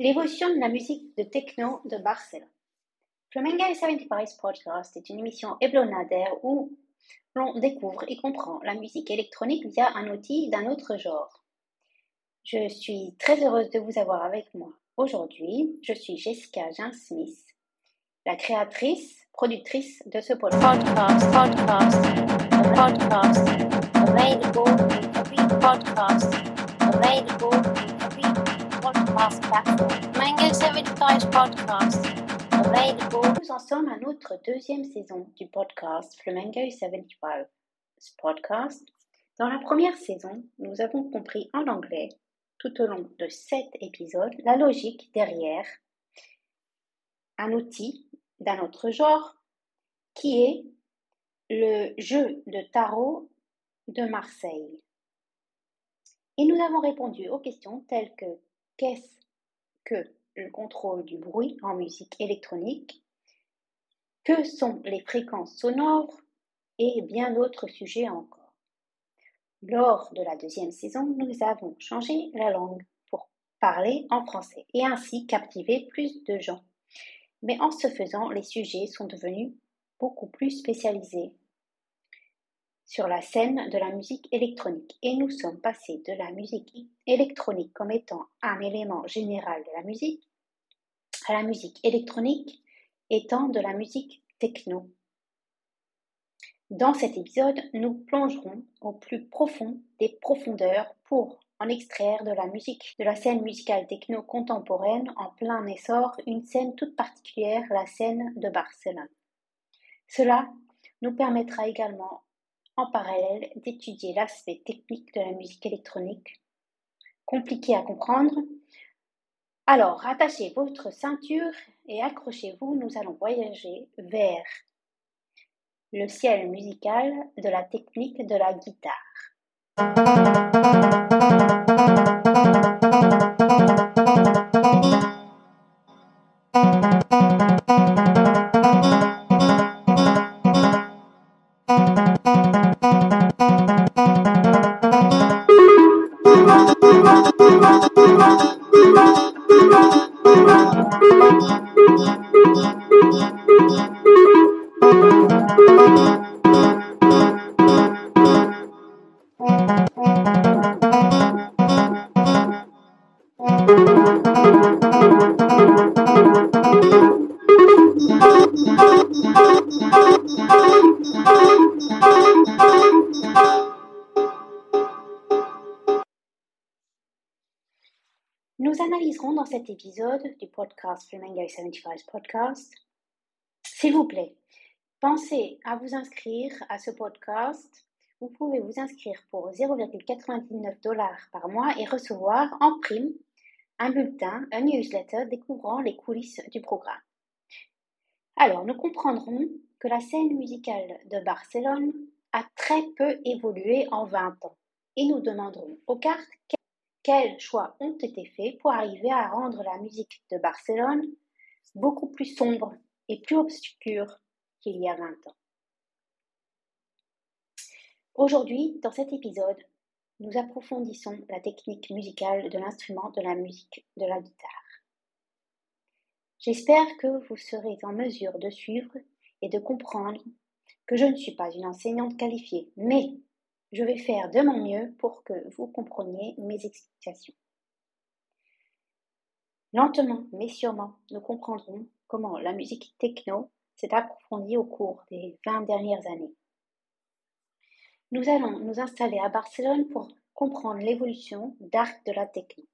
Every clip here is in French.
L'évolution de la musique de techno de Barcelone. Flamengo 75 Podcast est une émission hebdomadaire où l'on découvre et comprend la musique électronique via un outil d'un autre genre. Je suis très heureuse de vous avoir avec moi aujourd'hui. Je suis Jessica Jean Smith, la créatrice, productrice de ce podcast. Podcast, podcast, available, podcast, available. Nous en sommes à notre deuxième saison du podcast Flamingo 75 Podcast. Dans la première saison, nous avons compris en anglais, tout au long de sept épisodes, la logique derrière un outil d'un autre genre qui est le jeu de tarot de Marseille. Et nous avons répondu aux questions telles que Qu'est-ce que le contrôle du bruit en musique électronique Que sont les fréquences sonores Et bien d'autres sujets encore. Lors de la deuxième saison, nous avons changé la langue pour parler en français et ainsi captiver plus de gens. Mais en ce faisant, les sujets sont devenus beaucoup plus spécialisés sur la scène de la musique électronique et nous sommes passés de la musique électronique comme étant un élément général de la musique à la musique électronique étant de la musique techno. Dans cet épisode, nous plongerons au plus profond des profondeurs pour en extraire de la musique, de la scène musicale techno contemporaine en plein essor, une scène toute particulière, la scène de Barcelone. Cela nous permettra également parallèle d'étudier l'aspect technique de la musique électronique, compliqué à comprendre. Alors, attachez votre ceinture et accrochez-vous, nous allons voyager vers le ciel musical de la technique de la guitare. Nous cet épisode du podcast Flamingo 75 Podcast. S'il vous plaît, pensez à vous inscrire à ce podcast. Vous pouvez vous inscrire pour 0,99 dollars par mois et recevoir en prime un bulletin, un newsletter découvrant les coulisses du programme. Alors, nous comprendrons que la scène musicale de Barcelone a très peu évolué en 20 ans et nous demanderons aux cartes quels choix ont été faits pour arriver à rendre la musique de Barcelone beaucoup plus sombre et plus obscure qu'il y a 20 ans? Aujourd'hui, dans cet épisode, nous approfondissons la technique musicale de l'instrument de la musique de la guitare. J'espère que vous serez en mesure de suivre et de comprendre que je ne suis pas une enseignante qualifiée, mais je vais faire de mon mieux pour que vous compreniez mes explications. Lentement mais sûrement, nous comprendrons comment la musique techno s'est approfondie au cours des 20 dernières années. Nous allons nous installer à Barcelone pour comprendre l'évolution d'art de la techno.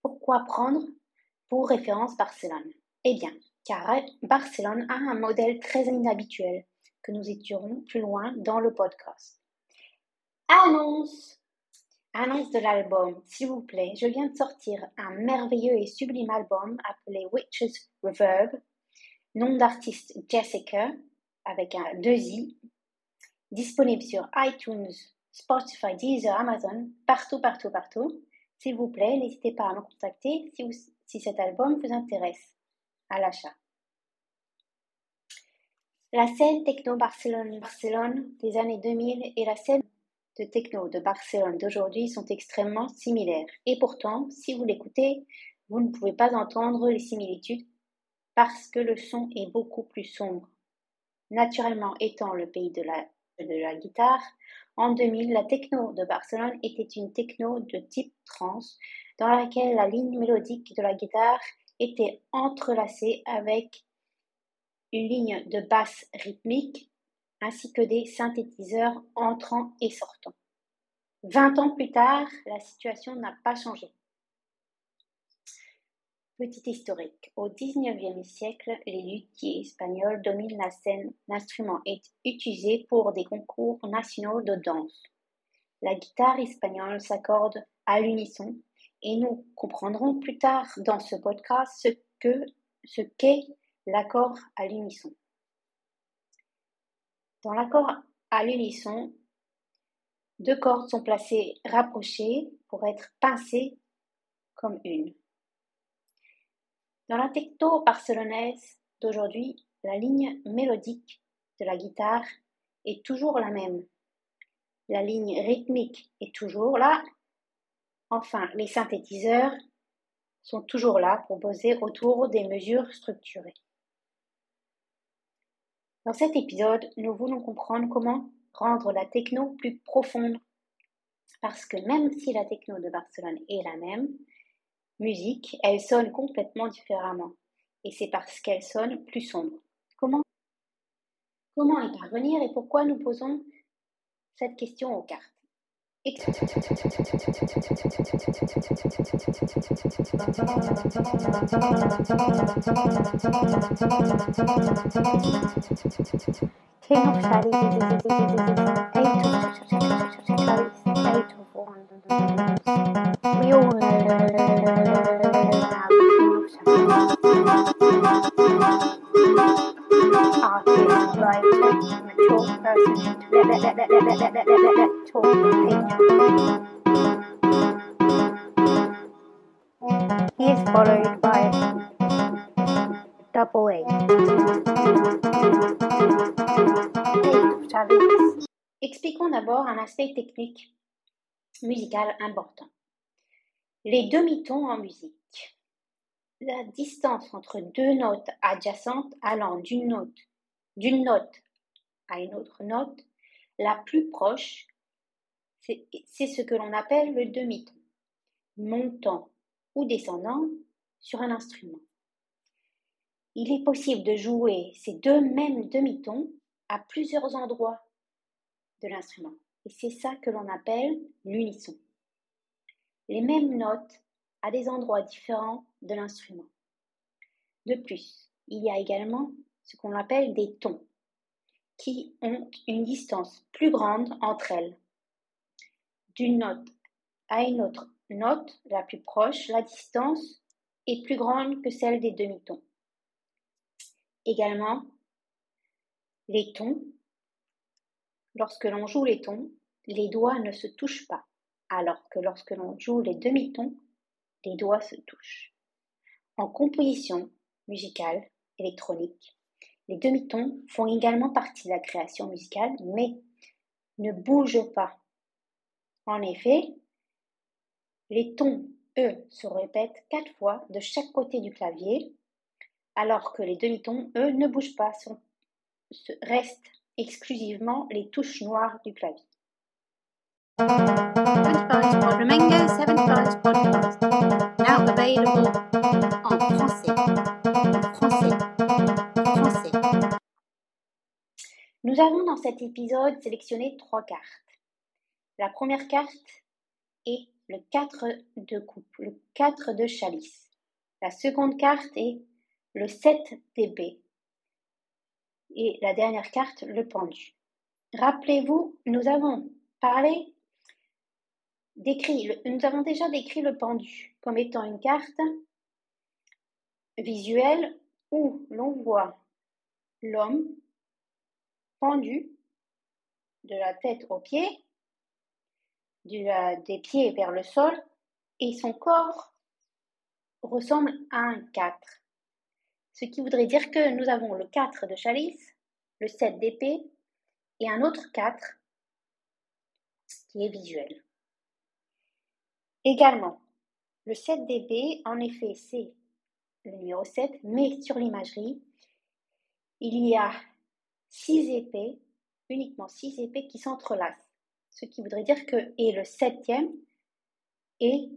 Pourquoi prendre pour référence Barcelone? Eh bien, car Barcelone a un modèle très inhabituel que nous étudierons plus loin dans le podcast. Annonce Annonce de l'album, s'il vous plaît. Je viens de sortir un merveilleux et sublime album appelé Witches Reverb, nom d'artiste Jessica, avec un 2 i, disponible sur iTunes, Spotify, Deezer, Amazon, partout, partout, partout. S'il vous plaît, n'hésitez pas à me contacter si, si cet album vous intéresse à l'achat. La scène techno Barcelone, Barcelone des années 2000 et la scène de techno de Barcelone d'aujourd'hui sont extrêmement similaires. Et pourtant, si vous l'écoutez, vous ne pouvez pas entendre les similitudes parce que le son est beaucoup plus sombre. Naturellement étant le pays de la, guitare, en 2000, la techno de Barcelone était une techno de type trance dans laquelle la ligne mélodique de la guitare était entrelacée avec une ligne de basse rythmique ainsi que des synthétiseurs entrant et sortant. Vingt ans plus tard, la situation n'a pas changé. Petit historique. Au XIXe siècle, les luthiers espagnols dominent la scène. L'instrument est utilisé pour des concours nationaux de danse. La guitare espagnole s'accorde à l'unisson et nous comprendrons plus tard dans ce podcast ce qu'est l'accord à l'unisson. Dans l'accord à l'unisson, deux cordes sont placées rapprochées pour être pincées comme une. Dans la techno barcelonaise d'aujourd'hui, la ligne mélodique de la guitare est toujours la même. La ligne rythmique est toujours là. Enfin, les synthétiseurs sont toujours là pour poser autour des mesures structurées. Dans cet épisode, nous voulons comprendre comment rendre la techno plus profonde. Parce que même si la techno de Barcelone est la même, musique, elle sonne complètement différemment. Et c'est parce qu'elle sonne plus sombre. Comment, comment y parvenir et pourquoi nous posons cette question aux cartes King of Shari, eight of Shari's, eight of Wands. We all have King of Shari. He is followed by double A. Expliquons d'abord un aspect technique musical important. Les demi-tons en musique. La distance entre deux notes adjacentes allant d'une note, à une autre note, la plus proche, c'est ce que l'on appelle le demi-ton, montant ou descendant sur un instrument. Il est possible de jouer ces deux mêmes demi-tons à plusieurs endroits de l'instrument. Et c'est ça que l'on appelle l'unisson. Les mêmes notes à des endroits différents de l'instrument. De plus, il y a également ce qu'on appelle des tons, qui ont une distance plus grande entre elles. D'une note à une autre note la plus proche, la distance est plus grande que celle des demi-tons. Également, les tons, lorsque l'on joue les tons, les doigts ne se touchent pas, alors que lorsque l'on joue les demi-tons, les doigts se touchent. En composition musicale électronique, les demi-tons font également partie de la création musicale, mais ne bougent pas. En effet, les tons, eux, se répètent quatre fois de chaque côté du clavier, alors que les demi-tons, eux, ne bougent pas, restent exclusivement les touches noires du clavier. Nous avons dans cet épisode sélectionné trois cartes. La première carte est le 4 de coupe, le 4 de chalice. La seconde carte est le 7 d'épée. Et la dernière carte, le pendu. Rappelez-vous, nous avons parlé, décrit, nous avons déjà décrit le pendu comme étant une carte visuelle où l'on voit l'homme pendu de la tête aux pieds, des pieds vers le sol, et son corps ressemble à un 4. Ce qui voudrait dire que nous avons le 4 de chalice, le 7 d'épée et un autre 4 qui est visuel. Également, Le 7 dB, en effet, c'est le numéro 7, mais sur l'imagerie, il y a 6 épées, uniquement 6 épées qui s'entrelacent. Ce qui voudrait dire que, et le septième est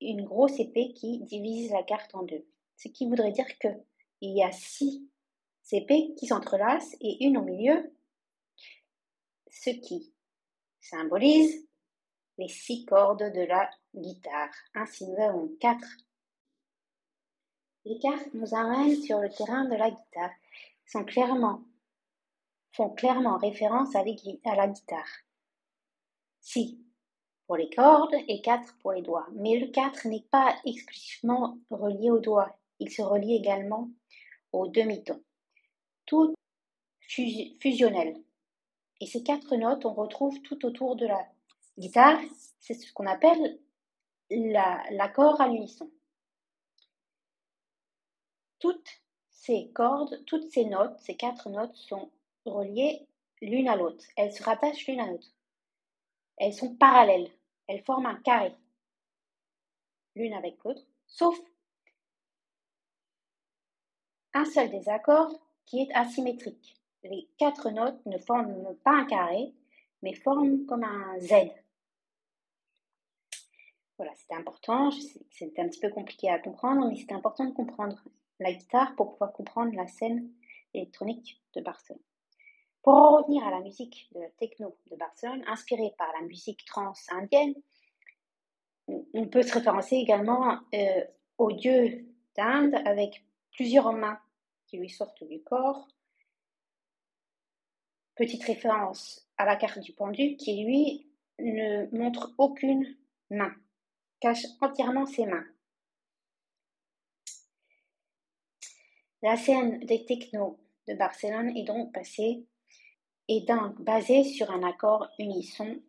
une grosse épée qui divise la carte en deux. Ce qui voudrait dire que il y a 6 épées qui s'entrelacent et une au milieu, ce qui symbolise les six cordes de la guitare. Ainsi, nous avons quatre. Les cartes nous amènent sur le terrain de la guitare, sont clairement, font clairement référence à, la guitare. Six pour les cordes et quatre pour les doigts. Mais le 4 n'est pas exclusivement relié aux doigts, il se relie également aux demi-tons. Tout fusionnel. Et ces quatre notes, on retrouve tout autour de la guitare, c'est ce qu'on appelle l'accord à l'unisson. Toutes ces cordes, toutes ces notes, ces quatre notes sont reliées l'une à l'autre. Elles se rattachent l'une à l'autre. Elles sont parallèles. Elles forment un carré, l'une avec l'autre, sauf un seul désaccord qui est asymétrique. Les quatre notes ne forment pas un carré, mais forment comme un Z. Voilà, c'était important. C'était un petit peu compliqué à comprendre, mais c'était important de comprendre la guitare pour pouvoir comprendre la scène électronique de Barcelone. Pour en revenir à la musique de techno de Barcelone, inspirée par la musique trans indienne, on peut se référencer également euh, au dieu d'Inde avec plusieurs mains qui lui sortent du corps. Petite référence à la carte du pendu qui lui ne montre aucune main cache entièrement ses mains. La scène des technos de Barcelone est donc passée et donc basée sur un accord unisson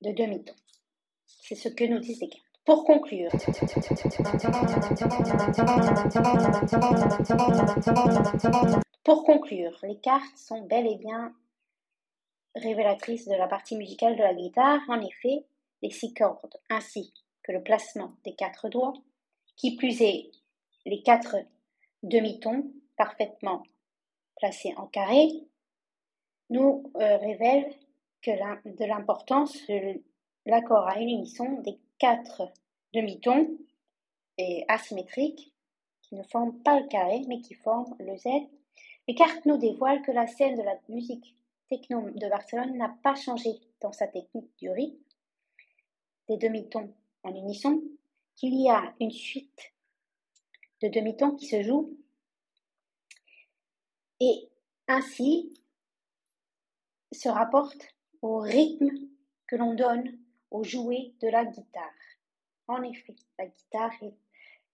de demi-ton. C'est ce que nous disent les cartes. Pour conclure, pour conclure, les cartes sont bel et bien révélatrices de la partie musicale de la guitare. En effet, les six cordes ainsi que le placement des quatre doigts, qui plus est les quatre demi-tons parfaitement placés en carré, nous euh, révèlent que de l'importance de l'accord à unisson des quatre demi-tons et asymétriques qui ne forment pas le carré mais qui forment le Z. Les cartes nous dévoilent que la scène de la musique techno de Barcelone n'a pas changé dans sa technique du rythme des demi-tons en unisson, qu'il y a une suite de demi-tons qui se jouent et ainsi se rapporte au rythme que l'on donne au jouet de la guitare. En effet, la guitare est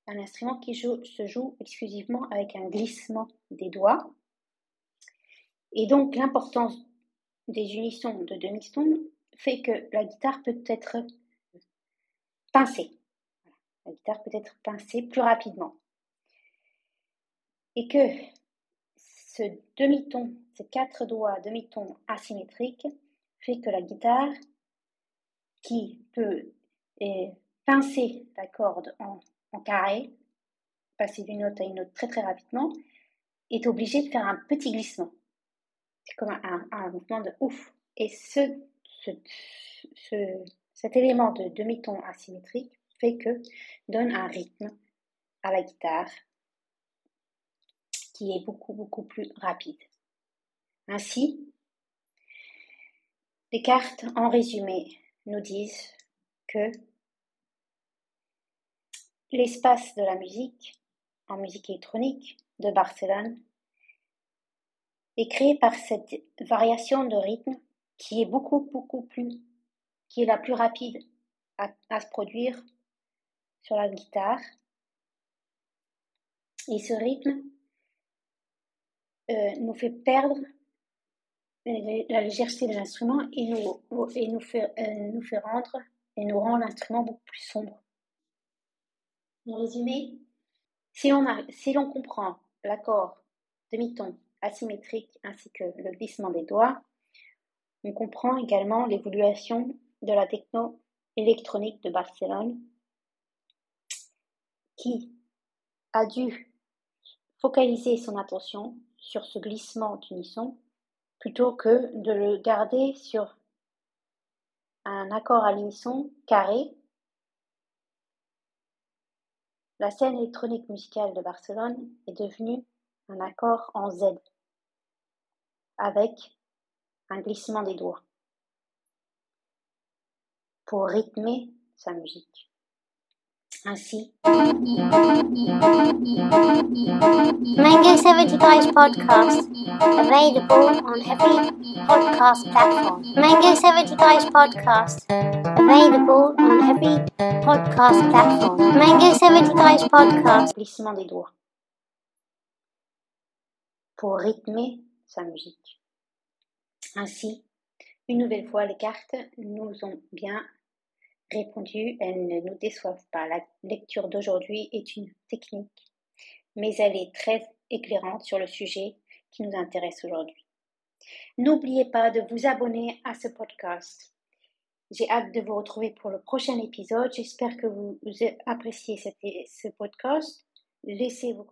un instrument qui se joue exclusivement avec un glissement des doigts. Et donc l'importance des unissons de demi-tons fait que la guitare peut être pincée. La guitare peut être pincée plus rapidement. Et que ce demi-ton, ces quatre doigts demi-ton asymétriques, fait que la guitare, qui peut pincer la corde en, carré, passer d'une note à une autre très très rapidement, est obligée de faire un petit glissement. C'est comme un, mouvement de ouf. Et ce, ce, ce cet élément de demi-ton asymétrique fait que donne un rythme à la guitare qui est beaucoup beaucoup plus rapide. Ainsi, les cartes en résumé nous disent que l'espace de la musique en musique électronique de Barcelone est créé par cette variation de rythme qui est beaucoup beaucoup plus qui est la plus rapide à, se produire sur la guitare. Et ce rythme euh, nous fait perdre la légèreté de l'instrument et nous, et nous, fait, euh, nous fait rendre et nous rend l'instrument beaucoup plus sombre. En résumé, si l'on si comprend l'accord demi-ton asymétrique ainsi que le glissement des doigts, on comprend également l'évolution de la techno électronique de Barcelone qui a dû focaliser son attention sur ce glissement d'unisson plutôt que de le garder sur un accord à l'unisson carré. La scène électronique musicale de Barcelone est devenue un accord en Z avec un glissement des doigts pour rythmer sa musique. Ainsi. Mango 75 podcast available on every podcast platform. Mango 75 podcast available on every podcast platform. Mango 75 podcast. Glissement des doigts pour rythmer sa musique. Ainsi, une nouvelle fois, les cartes nous ont bien répondu, elles ne nous déçoivent pas. La lecture d'aujourd'hui est une technique, mais elle est très éclairante sur le sujet qui nous intéresse aujourd'hui. N'oubliez pas de vous abonner à ce podcast. J'ai hâte de vous retrouver pour le prochain épisode. J'espère que vous, appréciez ce podcast. Laissez vos